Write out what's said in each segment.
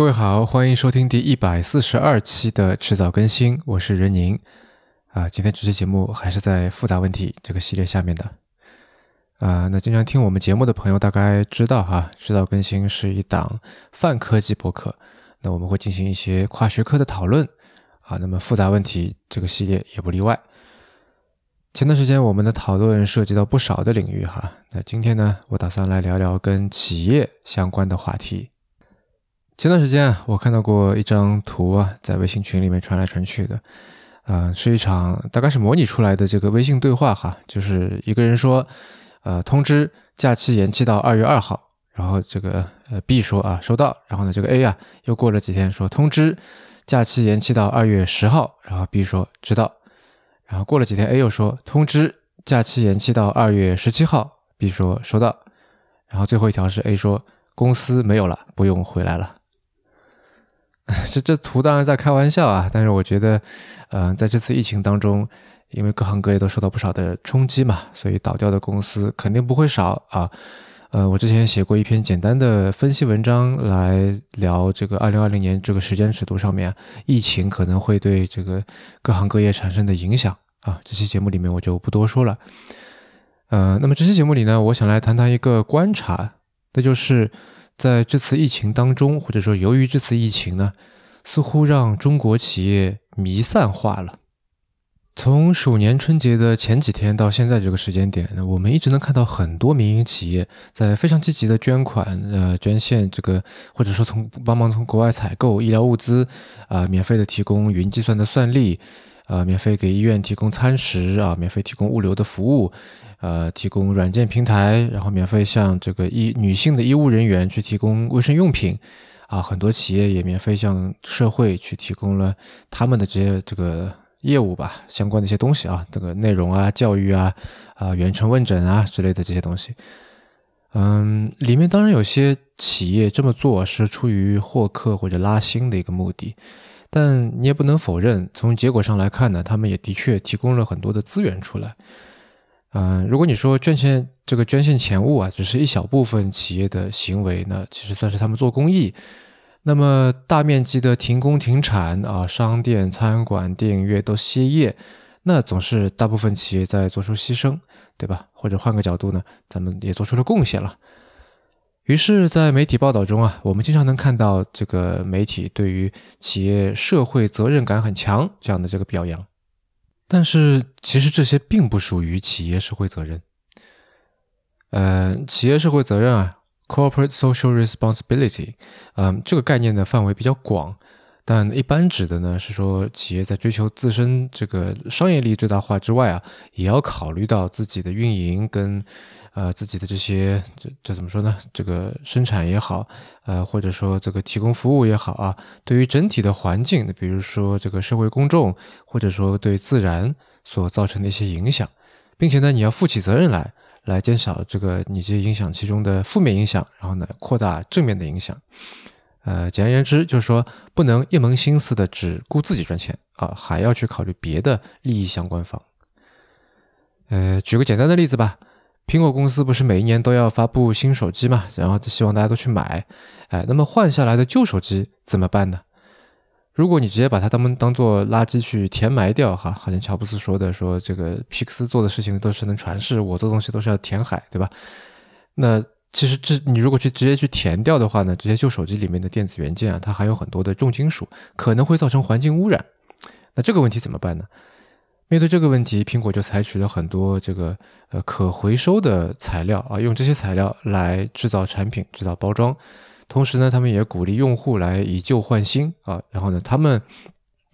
各位好，欢迎收听第一百四十二期的迟早更新，我是任宁。啊，今天这期节目还是在复杂问题这个系列下面的。啊，那经常听我们节目的朋友大概知道哈，迟早更新是一档泛科技博客，那我们会进行一些跨学科的讨论。啊，那么复杂问题这个系列也不例外。前段时间我们的讨论涉及到不少的领域哈，那今天呢，我打算来聊聊跟企业相关的话题。前段时间，我看到过一张图啊，在微信群里面传来传去的，呃，是一场大概是模拟出来的这个微信对话哈，就是一个人说，呃，通知假期延期到二月二号，然后这个呃 B 说啊收到，然后呢这个 A 啊又过了几天说通知假期延期到二月十号，然后 B 说知道，然后过了几天 A 又说通知假期延期到二月十七号，B 说收到，然后最后一条是 A 说公司没有了，不用回来了。这这图当然在开玩笑啊，但是我觉得，呃，在这次疫情当中，因为各行各业都受到不少的冲击嘛，所以倒掉的公司肯定不会少啊。呃，我之前写过一篇简单的分析文章来聊这个二零二零年这个时间尺度上面，疫情可能会对这个各行各业产生的影响啊。这期节目里面我就不多说了。呃，那么这期节目里呢，我想来谈谈一个观察，那就是。在这次疫情当中，或者说由于这次疫情呢，似乎让中国企业弥散化了。从鼠年春节的前几天到现在这个时间点，我们一直能看到很多民营企业在非常积极的捐款、呃捐献这个，或者说从帮忙从国外采购医疗物资，啊，免费的提供云计算的算力，啊，免费给医院提供餐食，啊，免费提供物流的服务。呃，提供软件平台，然后免费向这个医女性的医务人员去提供卫生用品，啊，很多企业也免费向社会去提供了他们的这些这个业务吧，相关的一些东西啊，这个内容啊，教育啊，啊，远程问诊啊之类的这些东西。嗯，里面当然有些企业这么做是出于获客或者拉新的一个目的，但你也不能否认，从结果上来看呢，他们也的确提供了很多的资源出来。嗯，如果你说捐献这个捐献钱物啊，只是一小部分企业的行为，那其实算是他们做公益。那么大面积的停工停产啊，商店、餐馆、电影院都歇业，那总是大部分企业在做出牺牲，对吧？或者换个角度呢，咱们也做出了贡献了。于是，在媒体报道中啊，我们经常能看到这个媒体对于企业社会责任感很强这样的这个表扬。但是其实这些并不属于企业社会责任。呃，企业社会责任啊，corporate social responsibility，嗯，这个概念的范围比较广，但一般指的呢是说企业在追求自身这个商业利益最大化之外啊，也要考虑到自己的运营跟。呃，自己的这些这这怎么说呢？这个生产也好，呃，或者说这个提供服务也好啊，对于整体的环境，比如说这个社会公众，或者说对自然所造成的一些影响，并且呢，你要负起责任来，来减少这个你这些影响其中的负面影响，然后呢，扩大正面的影响。呃，简而言之，就是说不能一门心思的只顾自己赚钱啊，还要去考虑别的利益相关方。呃，举个简单的例子吧。苹果公司不是每一年都要发布新手机嘛？然后就希望大家都去买，哎，那么换下来的旧手机怎么办呢？如果你直接把它当当做垃圾去填埋掉，哈，好像乔布斯说的，说这个皮克斯做的事情都是能传世，我做东西都是要填海，对吧？那其实这你如果去直接去填掉的话呢，这些旧手机里面的电子元件啊，它含有很多的重金属，可能会造成环境污染。那这个问题怎么办呢？面对这个问题，苹果就采取了很多这个呃可回收的材料啊，用这些材料来制造产品、制造包装。同时呢，他们也鼓励用户来以旧换新啊，然后呢，他们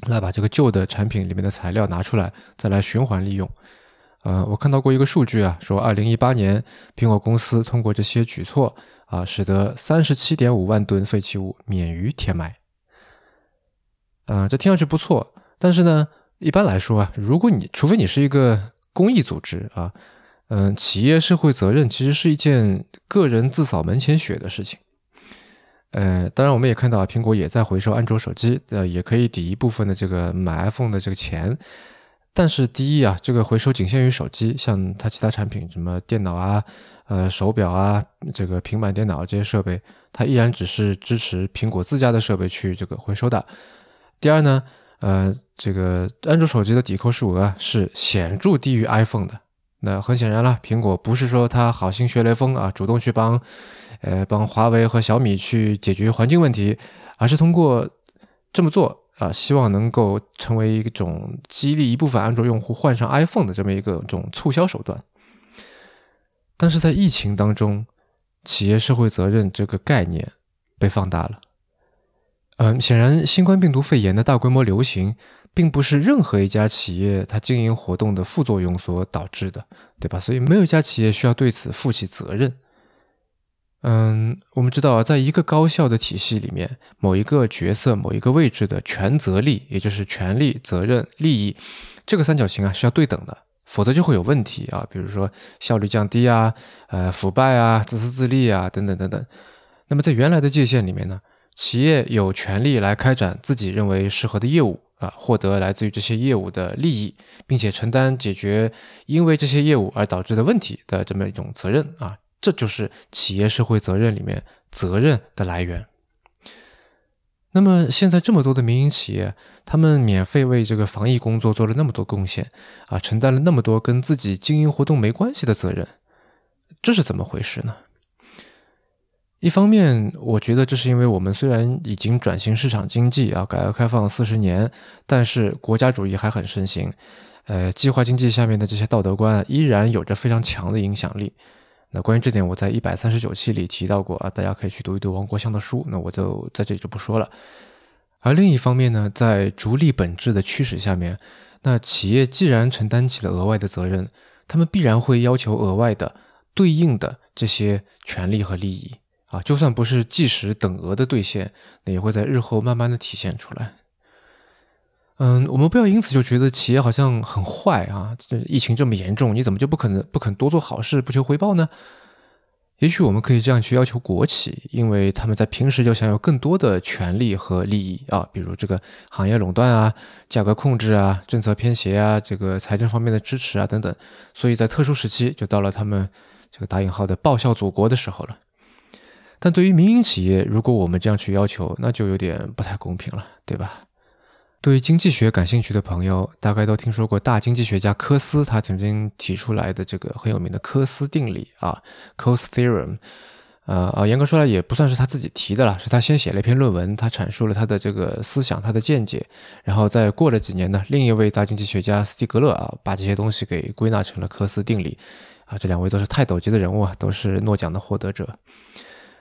来把这个旧的产品里面的材料拿出来，再来循环利用。呃，我看到过一个数据啊，说二零一八年苹果公司通过这些举措啊，使得三十七点五万吨废弃物免于填埋。嗯，这听上去不错，但是呢。一般来说啊，如果你除非你是一个公益组织啊，嗯，企业社会责任其实是一件个人自扫门前雪的事情。呃，当然我们也看到啊，苹果也在回收安卓手机，呃，也可以抵一部分的这个买 iPhone 的这个钱。但是第一啊，这个回收仅限于手机，像它其他产品什么电脑啊、呃手表啊，这个平板电脑这些设备，它依然只是支持苹果自家的设备去这个回收的。第二呢，呃，这个安卓手机的抵扣数额是显著低于 iPhone 的。那很显然了，苹果不是说它好心学雷锋啊，主动去帮，呃，帮华为和小米去解决环境问题，而是通过这么做啊，希望能够成为一种激励一部分安卓用户换上 iPhone 的这么一个种促销手段。但是在疫情当中，企业社会责任这个概念被放大了。嗯，显然新冠病毒肺炎的大规模流行。并不是任何一家企业它经营活动的副作用所导致的，对吧？所以没有一家企业需要对此负起责任。嗯，我们知道啊，在一个高效的体系里面，某一个角色、某一个位置的权责力，也就是权利、责任、利益这个三角形啊，是要对等的，否则就会有问题啊。比如说效率降低啊，呃，腐败啊，自私自利啊，等等等等。那么在原来的界限里面呢，企业有权利来开展自己认为适合的业务。啊，获得来自于这些业务的利益，并且承担解决因为这些业务而导致的问题的这么一种责任啊，这就是企业社会责任里面责任的来源。那么现在这么多的民营企业，他们免费为这个防疫工作做了那么多贡献啊，承担了那么多跟自己经营活动没关系的责任，这是怎么回事呢？一方面，我觉得这是因为我们虽然已经转型市场经济啊，改革开放四十年，但是国家主义还很盛行，呃，计划经济下面的这些道德观依然有着非常强的影响力。那关于这点，我在一百三十九期里提到过啊，大家可以去读一读王国香的书，那我就在这里就不说了。而另一方面呢，在逐利本质的驱使下面，那企业既然承担起了额外的责任，他们必然会要求额外的对应的这些权利和利益。就算不是即时等额的兑现，那也会在日后慢慢的体现出来。嗯，我们不要因此就觉得企业好像很坏啊。这疫情这么严重，你怎么就不可能不肯多做好事，不求回报呢？也许我们可以这样去要求国企，因为他们在平时就享有更多的权利和利益啊，比如这个行业垄断啊、价格控制啊、政策偏斜啊、这个财政方面的支持啊等等。所以在特殊时期，就到了他们这个打引号的报效祖国的时候了。但对于民营企业，如果我们这样去要求，那就有点不太公平了，对吧？对于经济学感兴趣的朋友，大概都听说过大经济学家科斯他曾经提出来的这个很有名的科斯定理啊 c o s e Theorem。呃啊，严格说来也不算是他自己提的了，是他先写了一篇论文，他阐述了他的这个思想、他的见解，然后再过了几年呢，另一位大经济学家斯蒂格勒啊，把这些东西给归纳成了科斯定理。啊，这两位都是泰斗级的人物啊，都是诺奖的获得者。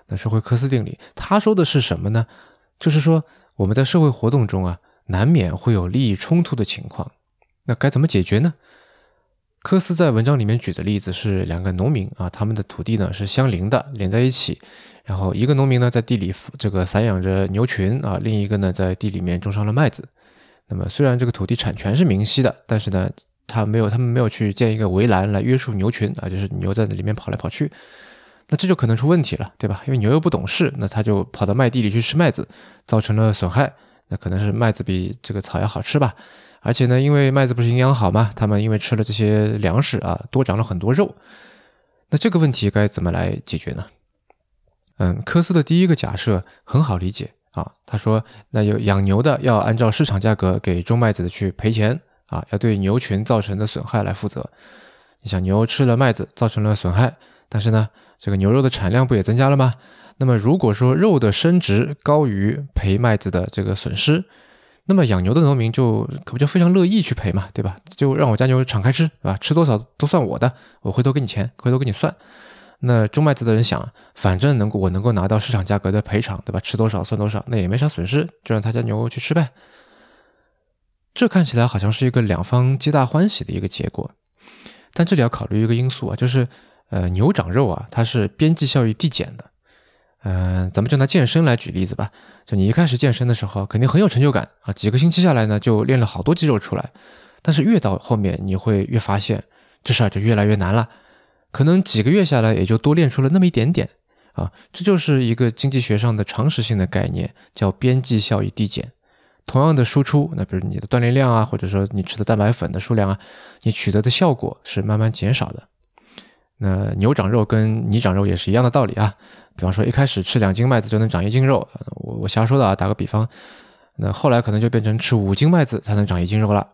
那说回科斯定理，他说的是什么呢？就是说我们在社会活动中啊，难免会有利益冲突的情况，那该怎么解决呢？科斯在文章里面举的例子是两个农民啊，他们的土地呢是相邻的，连在一起，然后一个农民呢在地里这个散养着牛群啊，另一个呢在地里面种上了麦子。那么虽然这个土地产权是明晰的，但是呢，他没有他们没有去建一个围栏来约束牛群啊，就是牛在里面跑来跑去。那这就可能出问题了，对吧？因为牛又不懂事，那它就跑到麦地里去吃麦子，造成了损害。那可能是麦子比这个草要好吃吧。而且呢，因为麦子不是营养好吗？他们因为吃了这些粮食啊，多长了很多肉。那这个问题该怎么来解决呢？嗯，科斯的第一个假设很好理解啊。他说，那有养牛的要按照市场价格给种麦子的去赔钱啊，要对牛群造成的损害来负责。你想，牛吃了麦子造成了损害。但是呢，这个牛肉的产量不也增加了吗？那么如果说肉的升值高于赔麦子的这个损失，那么养牛的农民就可不就非常乐意去赔嘛，对吧？就让我家牛敞开吃，对吧？吃多少都算我的，我回头给你钱，回头给你算。那种麦子的人想，反正能够我能够拿到市场价格的赔偿，对吧？吃多少算多少，那也没啥损失，就让他家牛去吃呗。这看起来好像是一个两方皆大欢喜的一个结果，但这里要考虑一个因素啊，就是。呃，牛长肉啊，它是边际效益递减的。嗯，咱们就拿健身来举例子吧。就你一开始健身的时候，肯定很有成就感啊，几个星期下来呢，就练了好多肌肉出来。但是越到后面，你会越发现这事儿就越来越难了。可能几个月下来，也就多练出了那么一点点啊。这就是一个经济学上的常识性的概念，叫边际效益递减。同样的输出，那比如你的锻炼量啊，或者说你吃的蛋白粉的数量啊，你取得的效果是慢慢减少的。那牛长肉跟你长肉也是一样的道理啊。比方说一开始吃两斤麦子就能长一斤肉，我我瞎说的啊，打个比方。那后来可能就变成吃五斤麦子才能长一斤肉了。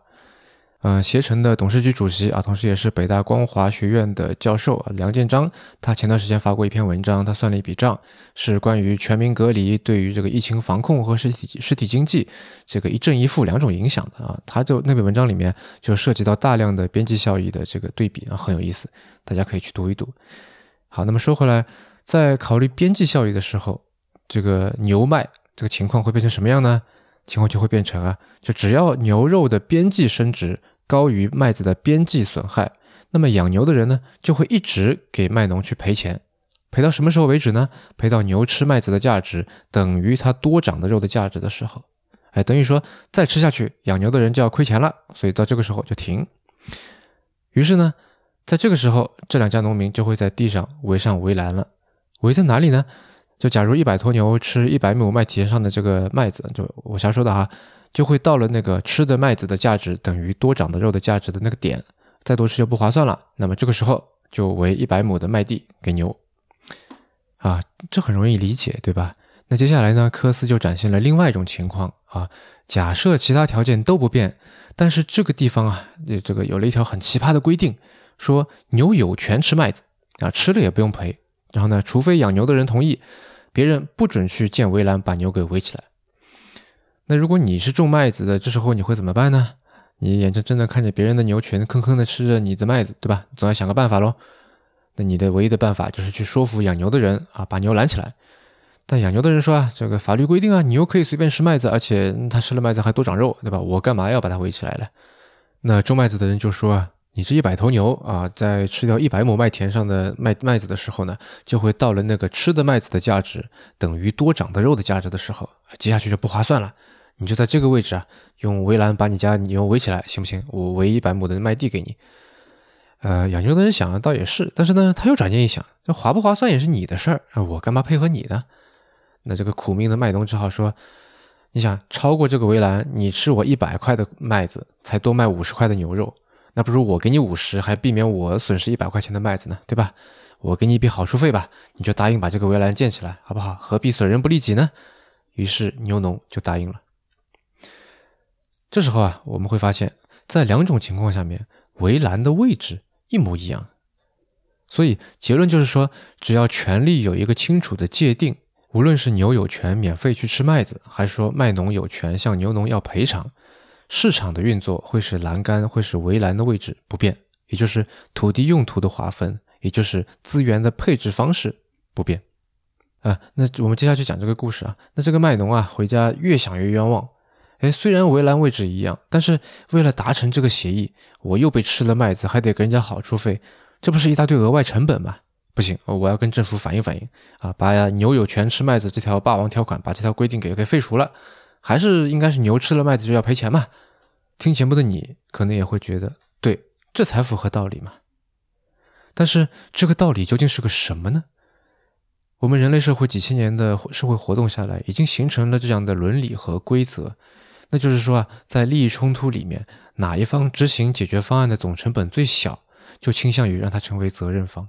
嗯，携程的董事局主席啊，同时也是北大光华学院的教授啊，梁建章，他前段时间发过一篇文章，他算了一笔账，是关于全民隔离对于这个疫情防控和实体实体经济这个一正一负两种影响的啊。他就那篇文章里面就涉及到大量的边际效益的这个对比啊，很有意思，大家可以去读一读。好，那么说回来，在考虑边际效益的时候，这个牛麦这个情况会变成什么样呢？情况就会变成啊，就只要牛肉的边际升值。高于麦子的边际损害，那么养牛的人呢，就会一直给麦农去赔钱，赔到什么时候为止呢？赔到牛吃麦子的价值等于它多长的肉的价值的时候，哎，等于说再吃下去，养牛的人就要亏钱了，所以到这个时候就停。于是呢，在这个时候，这两家农民就会在地上围上围栏了，围在哪里呢？就假如一百头牛吃一百亩麦田上的这个麦子，就我瞎说的哈。就会到了那个吃的麦子的价值等于多长的肉的价值的那个点，再多吃就不划算了。那么这个时候就为一百亩的麦地给牛，啊，这很容易理解，对吧？那接下来呢，科斯就展现了另外一种情况啊，假设其他条件都不变，但是这个地方啊，这个有了一条很奇葩的规定，说牛有权吃麦子啊，吃了也不用赔。然后呢，除非养牛的人同意，别人不准去建围栏把牛给围起来。那如果你是种麦子的，这时候你会怎么办呢？你眼睁睁的看着别人的牛群坑坑的吃着你的麦子，对吧？总要想个办法喽。那你的唯一的办法就是去说服养牛的人啊，把牛拦起来。但养牛的人说啊，这个法律规定啊，牛可以随便吃麦子，而且它吃了麦子还多长肉，对吧？我干嘛要把它围起来了？那种麦子的人就说啊，你这一百头牛啊，在吃掉一百亩麦田上的麦麦子的时候呢，就会到了那个吃的麦子的价值等于多长的肉的价值的时候，接下去就不划算了。你就在这个位置啊，用围栏把你家牛围起来，行不行？我围一百亩的麦地给你。呃，养牛的人想倒也是，但是呢，他又转念一想，这划不划算也是你的事儿，我干嘛配合你呢？那这个苦命的麦农只好说：“你想超过这个围栏，你吃我一百块的麦子，才多卖五十块的牛肉，那不如我给你五十，还避免我损失一百块钱的麦子呢，对吧？我给你一笔好处费吧，你就答应把这个围栏建起来，好不好？何必损人不利己呢？”于是牛农就答应了。这时候啊，我们会发现，在两种情况下面，围栏的位置一模一样。所以结论就是说，只要权利有一个清楚的界定，无论是牛有权免费去吃麦子，还是说麦农有权向牛农要赔偿，市场的运作会使栏杆、会使围栏的位置不变，也就是土地用途的划分，也就是资源的配置方式不变。啊，那我们接下去讲这个故事啊。那这个麦农啊，回家越想越冤枉。哎，虽然围栏位置一样，但是为了达成这个协议，我又被吃了麦子，还得给人家好处费，这不是一大堆额外成本吗？不行，我要跟政府反映反映啊，把牛有权吃麦子这条霸王条款，把这条规定给给废除了，还是应该是牛吃了麦子就要赔钱嘛？听节目的你可能也会觉得，对，这才符合道理嘛。但是这个道理究竟是个什么呢？我们人类社会几千年的社会活动下来，已经形成了这样的伦理和规则。那就是说啊，在利益冲突里面，哪一方执行解决方案的总成本最小，就倾向于让他成为责任方。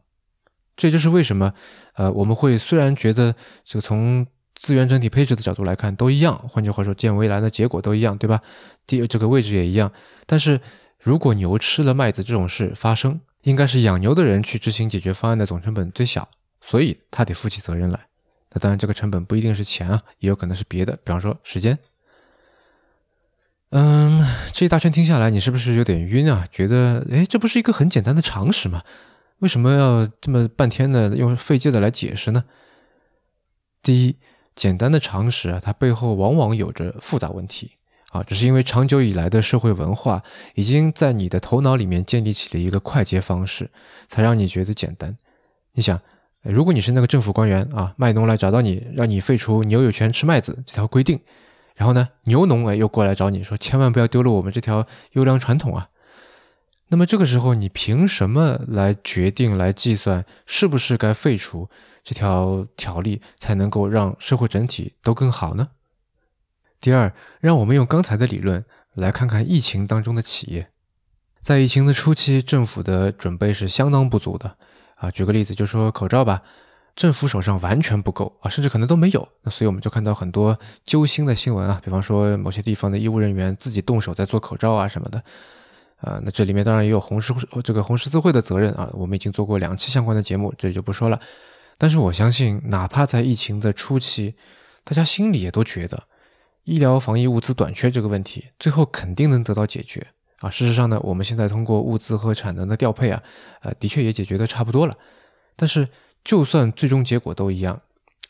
这就是为什么，呃，我们会虽然觉得这个从资源整体配置的角度来看都一样，换句话说，建围栏的结果都一样，对吧？第这个位置也一样。但是如果牛吃了麦子这种事发生，应该是养牛的人去执行解决方案的总成本最小，所以他得负起责任来。那当然，这个成本不一定是钱啊，也有可能是别的，比方说时间。嗯，这一大圈听下来，你是不是有点晕啊？觉得，哎，这不是一个很简单的常识吗？为什么要这么半天的用费劲的来解释呢？第一，简单的常识啊，它背后往往有着复杂问题啊，只是因为长久以来的社会文化已经在你的头脑里面建立起了一个快捷方式，才让你觉得简单。你想，如果你是那个政府官员啊，麦农来找到你，让你废除牛有权吃麦子这条规定。然后呢，牛农哎又过来找你说，千万不要丢了我们这条优良传统啊。那么这个时候，你凭什么来决定、来计算是不是该废除这条条例，才能够让社会整体都更好呢？第二，让我们用刚才的理论来看看疫情当中的企业，在疫情的初期，政府的准备是相当不足的，啊，举个例子，就说口罩吧，政府手上完全不够啊，甚至可能都没有。那所以我们就看到很多揪心的新闻啊，比方说某些地方的医务人员自己动手在做口罩啊什么的。啊，那这里面当然也有红十字这个红十字会的责任啊，我们已经做过两期相关的节目，这里就不说了。但是我相信，哪怕在疫情的初期，大家心里也都觉得医疗防疫物资短缺这个问题，最后肯定能得到解决啊。事实上呢，我们现在通过物资和产能的调配啊，呃，的确也解决的差不多了。但是，就算最终结果都一样，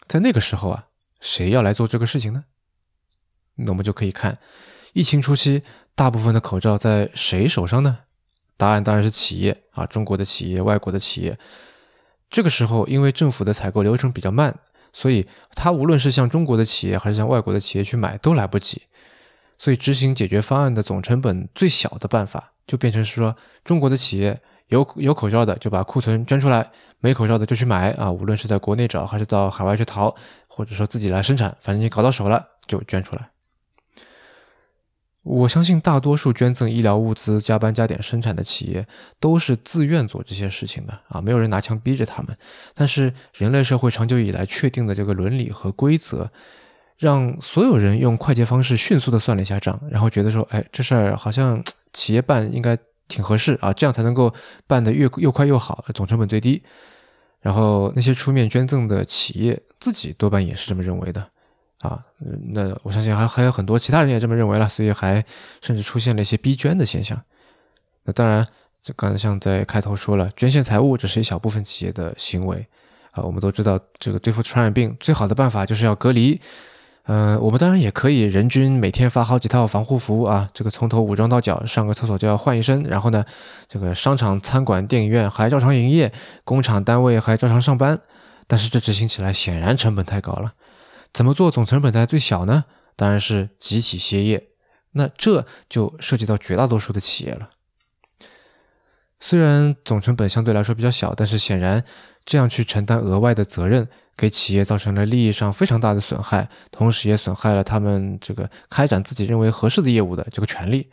在那个时候啊，谁要来做这个事情呢？那我们就可以看疫情初期。大部分的口罩在谁手上呢？答案当然是企业啊，中国的企业、外国的企业。这个时候，因为政府的采购流程比较慢，所以他无论是向中国的企业还是向外国的企业去买都来不及。所以，执行解决方案的总成本最小的办法，就变成是说，中国的企业有有口罩的就把库存捐出来，没口罩的就去买啊，无论是在国内找还是到海外去淘，或者说自己来生产，反正你搞到手了就捐出来。我相信大多数捐赠医疗物资、加班加点生产的企业都是自愿做这些事情的啊，没有人拿枪逼着他们。但是人类社会长久以来确定的这个伦理和规则，让所有人用快捷方式迅速的算了一下账，然后觉得说，哎，这事儿好像 企业办应该挺合适啊，这样才能够办得越又快又好，总成本最低。然后那些出面捐赠的企业自己多半也是这么认为的。啊，那我相信还还有很多其他人也这么认为了，所以还甚至出现了一些逼捐的现象。那当然，这刚才像在开头说了，捐献财物只是一小部分企业的行为啊。我们都知道，这个对付传染病最好的办法就是要隔离。呃，我们当然也可以人均每天发好几套防护服啊，这个从头武装到脚，上个厕所就要换一身。然后呢，这个商场、餐馆、电影院还照常营业，工厂单位还照常上班。但是这执行起来显然成本太高了。怎么做总成本才最小呢？当然是集体歇业。那这就涉及到绝大多数的企业了。虽然总成本相对来说比较小，但是显然这样去承担额外的责任，给企业造成了利益上非常大的损害，同时也损害了他们这个开展自己认为合适的业务的这个权利。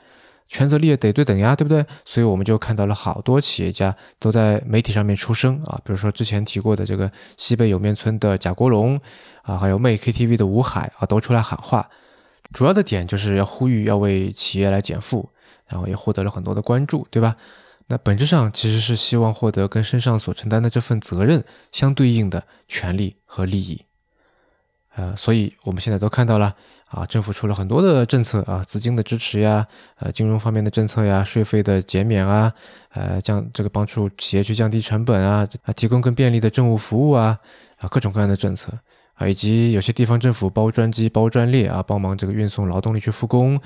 权责利得对等呀，对不对？所以我们就看到了好多企业家都在媒体上面出声啊，比如说之前提过的这个西北莜面村的贾国龙啊，还有魅 KTV 的吴海啊，都出来喊话，主要的点就是要呼吁要为企业来减负，然后也获得了很多的关注，对吧？那本质上其实是希望获得跟身上所承担的这份责任相对应的权利和利益，呃，所以我们现在都看到了。啊，政府出了很多的政策啊，资金的支持呀，呃，金融方面的政策呀，税费的减免啊，呃，降这个帮助企业去降低成本啊，啊，提供更便利的政务服务啊，啊，各种各样的政策啊，以及有些地方政府包专机、包专列啊，帮忙这个运送劳动力去复工，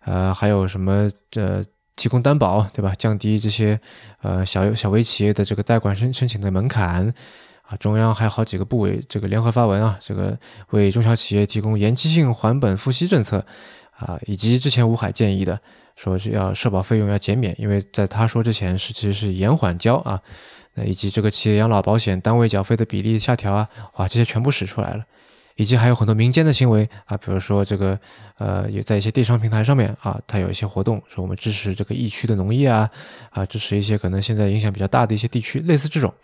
呃，还有什么呃，提供担保，对吧？降低这些呃小小微企业的这个贷款申申请的门槛。啊，中央还有好几个部委这个联合发文啊，这个为中小企业提供延期性还本付息政策啊，以及之前吴海建议的，说是要社保费用要减免，因为在他说之前是其实是延缓交啊，那以及这个企业养老保险单位缴费的比例下调啊，哇，这些全部使出来了，以及还有很多民间的行为啊，比如说这个呃，也在一些电商平台上面啊，它有一些活动，说我们支持这个疫区的农业啊，啊，支持一些可能现在影响比较大的一些地区，类似这种。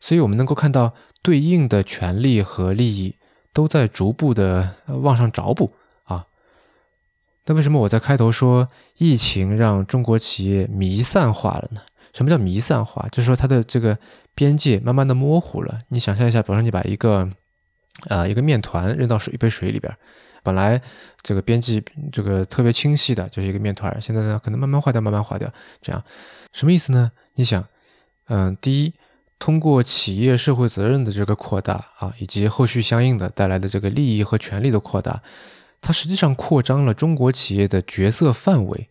所以，我们能够看到对应的权利和利益都在逐步的往上找补啊。那为什么我在开头说疫情让中国企业弥散化了呢？什么叫弥散化？就是说它的这个边界慢慢的模糊了。你想象一下，比如说你把一个啊一个面团扔到水一杯水里边，本来这个边际这个特别清晰的，就是一个面团，现在呢可能慢慢化掉，慢慢化掉，这样什么意思呢？你想，嗯，第一。通过企业社会责任的这个扩大啊，以及后续相应的带来的这个利益和权利的扩大，它实际上扩张了中国企业的角色范围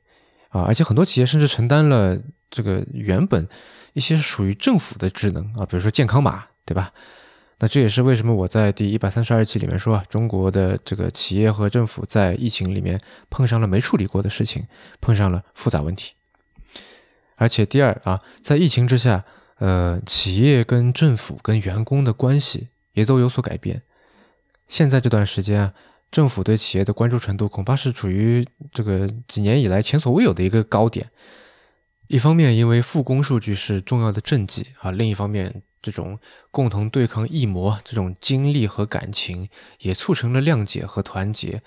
啊，而且很多企业甚至承担了这个原本一些属于政府的职能啊，比如说健康码，对吧？那这也是为什么我在第一百三十二期里面说啊，中国的这个企业和政府在疫情里面碰上了没处理过的事情，碰上了复杂问题。而且第二啊，在疫情之下。呃，企业跟政府跟员工的关系也都有所改变。现在这段时间啊，政府对企业的关注程度恐怕是处于这个几年以来前所未有的一个高点。一方面，因为复工数据是重要的政绩啊；另一方面，这种共同对抗异魔这种经历和感情，也促成了谅解和团结，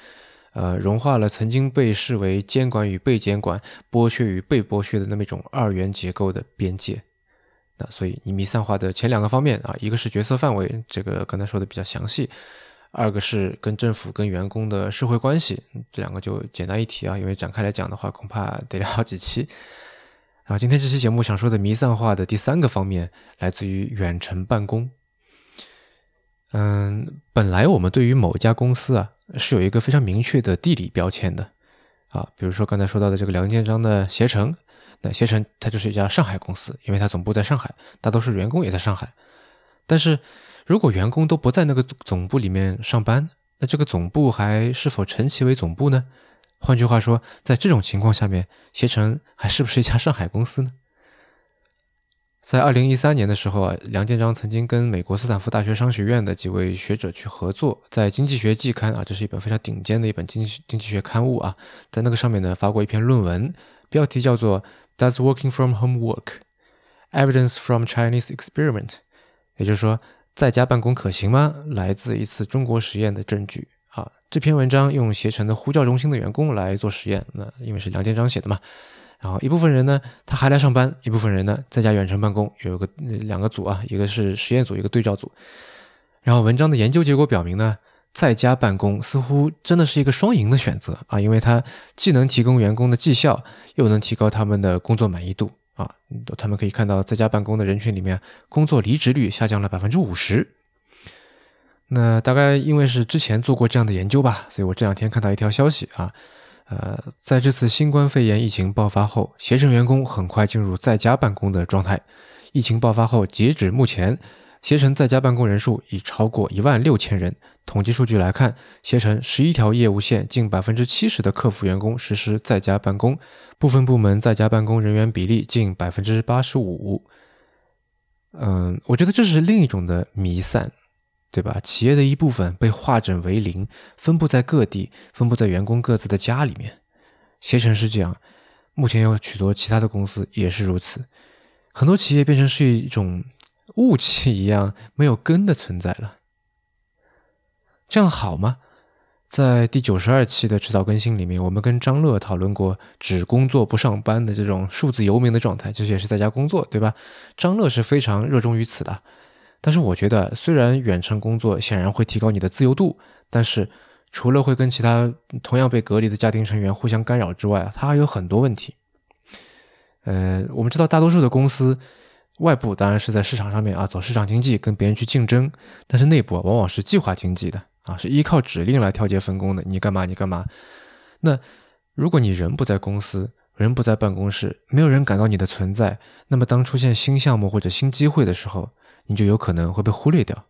呃，融化了曾经被视为监管与被监管、剥削与被剥削的那么一种二元结构的边界。那所以，你弥散化的前两个方面啊，一个是角色范围，这个刚才说的比较详细；二个是跟政府、跟员工的社会关系，这两个就简单一提啊，因为展开来讲的话，恐怕得好几期。啊，今天这期节目想说的弥散化的第三个方面，来自于远程办公。嗯，本来我们对于某一家公司啊，是有一个非常明确的地理标签的啊，比如说刚才说到的这个梁建章的携程，那携程它就是一家上海公司，因为它总部在上海，大多数员工也在上海。但是如果员工都不在那个总部里面上班，那这个总部还是否称其为总部呢？换句话说，在这种情况下面，携程还是不是一家上海公司呢？在二零一三年的时候啊，梁建章曾经跟美国斯坦福大学商学院的几位学者去合作，在《经济学季刊》啊，这是一本非常顶尖的一本经济经济学刊物啊，在那个上面呢发过一篇论文，标题叫做 “Does Working from Home Work? Evidence from Chinese Experiment”，也就是说，在家办公可行吗？来自一次中国实验的证据。这篇文章用携程的呼叫中心的员工来做实验，那因为是梁建章写的嘛。然后一部分人呢，他还来上班；一部分人呢，在家远程办公，有个两个组啊，一个是实验组，一个对照组。然后文章的研究结果表明呢，在家办公似乎真的是一个双赢的选择啊，因为它既能提供员工的绩效，又能提高他们的工作满意度啊。他们可以看到，在家办公的人群里面，工作离职率下降了百分之五十。那大概因为是之前做过这样的研究吧，所以我这两天看到一条消息啊，呃，在这次新冠肺炎疫情爆发后，携程员工很快进入在家办公的状态。疫情爆发后，截止目前，携程在家办公人数已超过一万六千人。统计数据来看，携程十一条业务线近百分之七十的客服员工实施在家办公，部分部门在家办公人员比例近百分之八十五。嗯，我觉得这是另一种的弥散。对吧？企业的一部分被化整为零，分布在各地，分布在员工各自的家里面。携程是这样，目前有许多其他的公司也是如此。很多企业变成是一种雾气一样没有根的存在了。这样好吗？在第九十二期的迟早更新里面，我们跟张乐讨论过只工作不上班的这种数字游民的状态，其实也是在家工作，对吧？张乐是非常热衷于此的。但是我觉得，虽然远程工作显然会提高你的自由度，但是除了会跟其他同样被隔离的家庭成员互相干扰之外，它还有很多问题。呃，我们知道大多数的公司外部当然是在市场上面啊走市场经济，跟别人去竞争，但是内部往往是计划经济的啊，是依靠指令来调节分工的。你干嘛你干嘛？那如果你人不在公司，人不在办公室，没有人感到你的存在，那么当出现新项目或者新机会的时候，你就有可能会被忽略掉。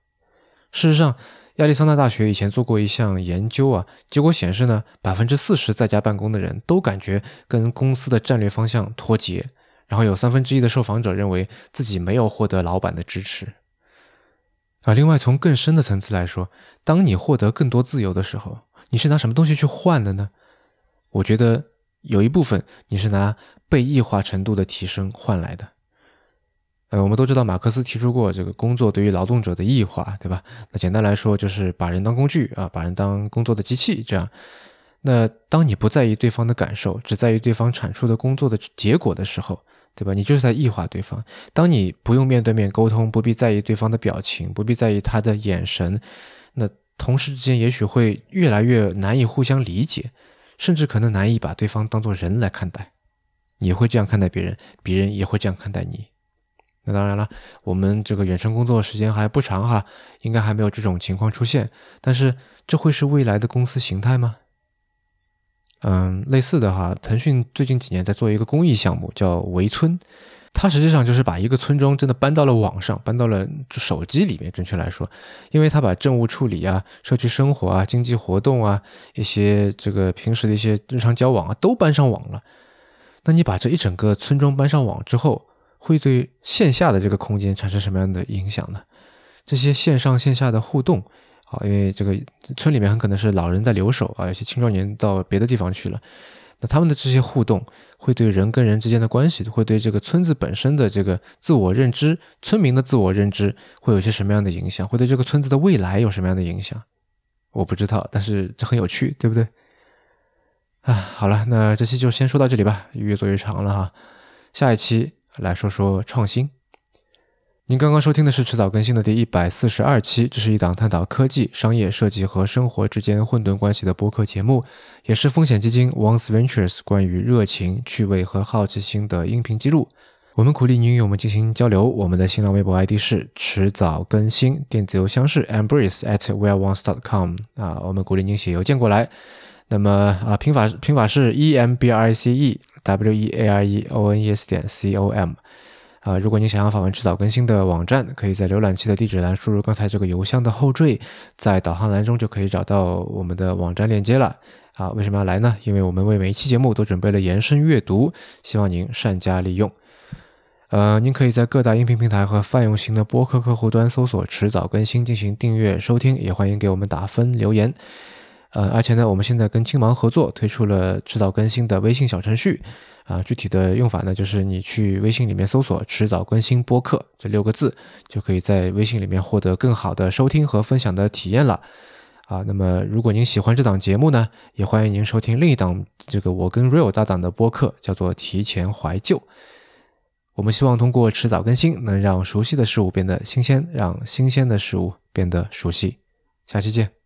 事实上，亚利桑那大学以前做过一项研究啊，结果显示呢，百分之四十在家办公的人都感觉跟公司的战略方向脱节，然后有三分之一的受访者认为自己没有获得老板的支持。啊，另外从更深的层次来说，当你获得更多自由的时候，你是拿什么东西去换的呢？我觉得有一部分你是拿被异化程度的提升换来的。呃，我们都知道马克思提出过这个工作对于劳动者的异化，对吧？那简单来说就是把人当工具啊，把人当工作的机器这样。那当你不在意对方的感受，只在意对方产出的工作的结果的时候，对吧？你就是在异化对方。当你不用面对面沟通，不必在意对方的表情，不必在意他的眼神，那同事之间也许会越来越难以互相理解，甚至可能难以把对方当做人来看待。你会这样看待别人，别人也会这样看待你。那当然了，我们这个远程工作时间还不长哈，应该还没有这种情况出现。但是这会是未来的公司形态吗？嗯，类似的哈，腾讯最近几年在做一个公益项目，叫围村，它实际上就是把一个村庄真的搬到了网上，搬到了手机里面。准确来说，因为它把政务处理啊、社区生活啊、经济活动啊、一些这个平时的一些日常交往啊都搬上网了。那你把这一整个村庄搬上网之后，会对线下的这个空间产生什么样的影响呢？这些线上线下的互动，啊，因为这个村里面很可能是老人在留守啊，有些青少年到别的地方去了，那他们的这些互动会对人跟人之间的关系，会对这个村子本身的这个自我认知、村民的自我认知会有些什么样的影响？会对这个村子的未来有什么样的影响？我不知道，但是这很有趣，对不对？啊，好了，那这期就先说到这里吧，越做越长了哈。下一期来说说创新。您刚刚收听的是迟早更新的第一百四十二期，这是一档探讨科技、商业、设计和生活之间混沌关系的播客节目，也是风险基金 Once Ventures 关于热情、趣味和好奇心的音频记录。我们鼓励您与我们进行交流。我们的新浪微博 ID 是迟早更新，电子邮箱是 embrace at weareones.com 啊，我们鼓励您写邮件过来。那么啊，拼法拼法是 e m b r i c e w e a r e o n e s 点 c o m 啊。如果你想要访问迟早更新的网站，可以在浏览器的地址栏输入刚才这个邮箱的后缀，在导航栏中就可以找到我们的网站链接了。啊，为什么要来呢？因为我们为每一期节目都准备了延伸阅读，希望您善加利用。呃，您可以在各大音频平台和泛用型的播客客户端搜索“迟早更新”进行订阅收听，也欢迎给我们打分留言。呃，而且呢，我们现在跟青芒合作推出了迟早更新的微信小程序，啊，具体的用法呢，就是你去微信里面搜索“迟早更新播客”这六个字，就可以在微信里面获得更好的收听和分享的体验了。啊，那么如果您喜欢这档节目呢，也欢迎您收听另一档这个我跟 Real 搭档的播客，叫做《提前怀旧》。我们希望通过迟早更新，能让熟悉的事物变得新鲜，让新鲜的事物变得熟悉。下期见。